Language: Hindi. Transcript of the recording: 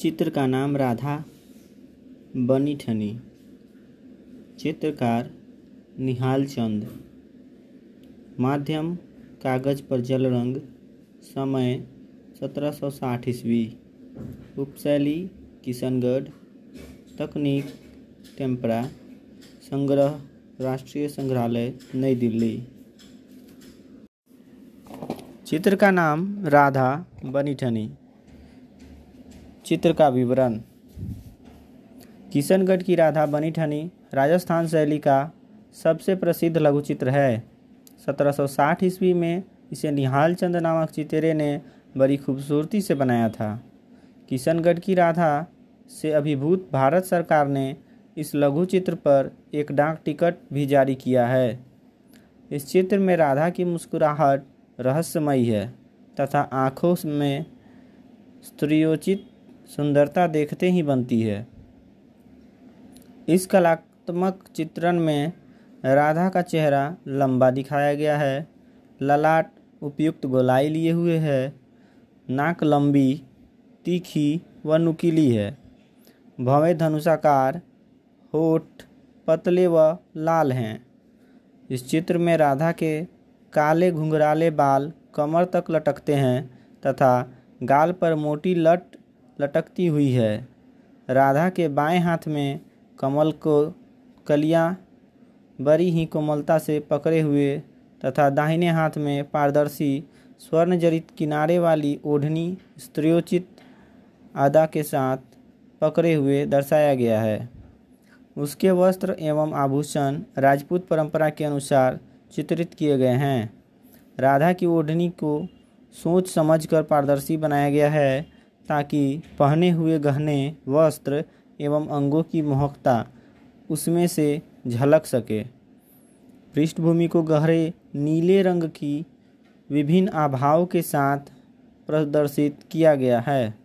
चित्र का नाम राधा, बनी ठनी। चित्रकार निहाल चंद। माध्यम, कागज़ पर जल रंग, समय 1760 ईस्वी। उपशैली, किशनगढ़। तकनीक, टेम्परा। संग्रह, राष्ट्रीय संग्रहालय, नई दिल्ली। चित्र का नाम राधा, बनी ठनी। चित्र का विवरण। किशनगढ़ की राधा बनी ठनी राजस्थान शैली का सबसे प्रसिद्ध लघु चित्र है 1760 ईस्वी में इसे निहाल चंद नामक चितेरे ने बड़ी खूबसूरती से बनाया था। किशनगढ़ की राधा से अभिभूत भारत सरकार ने इस लघु चित्र पर एक डाक टिकट भी जारी किया है। इस चित्र में राधा की मुस्कुराहट रहस्यमयी है तथा आँखों में स्त्रियोचित सुंदरता देखते ही बनती है। इस कलात्मक चित्रण में राधा का चेहरा लंबा दिखाया गया है। ललाट उपयुक्त गोलाई लिए हुए है। नाक लंबी, तीखी व नुकीली है। भवें धनुषाकार, होठ, पतले व लाल हैं। इस चित्र में राधा के काले घुंघराले बाल कमर तक लटकते हैं तथा गाल पर मोटी लट लटकती हुई है। राधा के बाएँ हाथ में कमल को कलियाँ, बड़ी ही कोमलता से पकड़े हुए तथा दाहिने हाथ में पारदर्शी स्वर्ण जड़ित किनारे वाली ओढ़नी स्त्रियोचित आदा के साथ पकड़े हुए दर्शाया गया है। उसके वस्त्र एवं आभूषण राजपूत परंपरा के अनुसार चित्रित किए गए हैं। राधा की ओढ़नी को सोच समझकर पारदर्शी बनाया गया है। ताकि पहने हुए गहने, वस्त्र एवं अंगों की मोहकता उसमें से झलक सके। पृष्ठभूमि को गहरे नीले रंग की विभिन्न आभाओं के साथ प्रदर्शित किया गया है।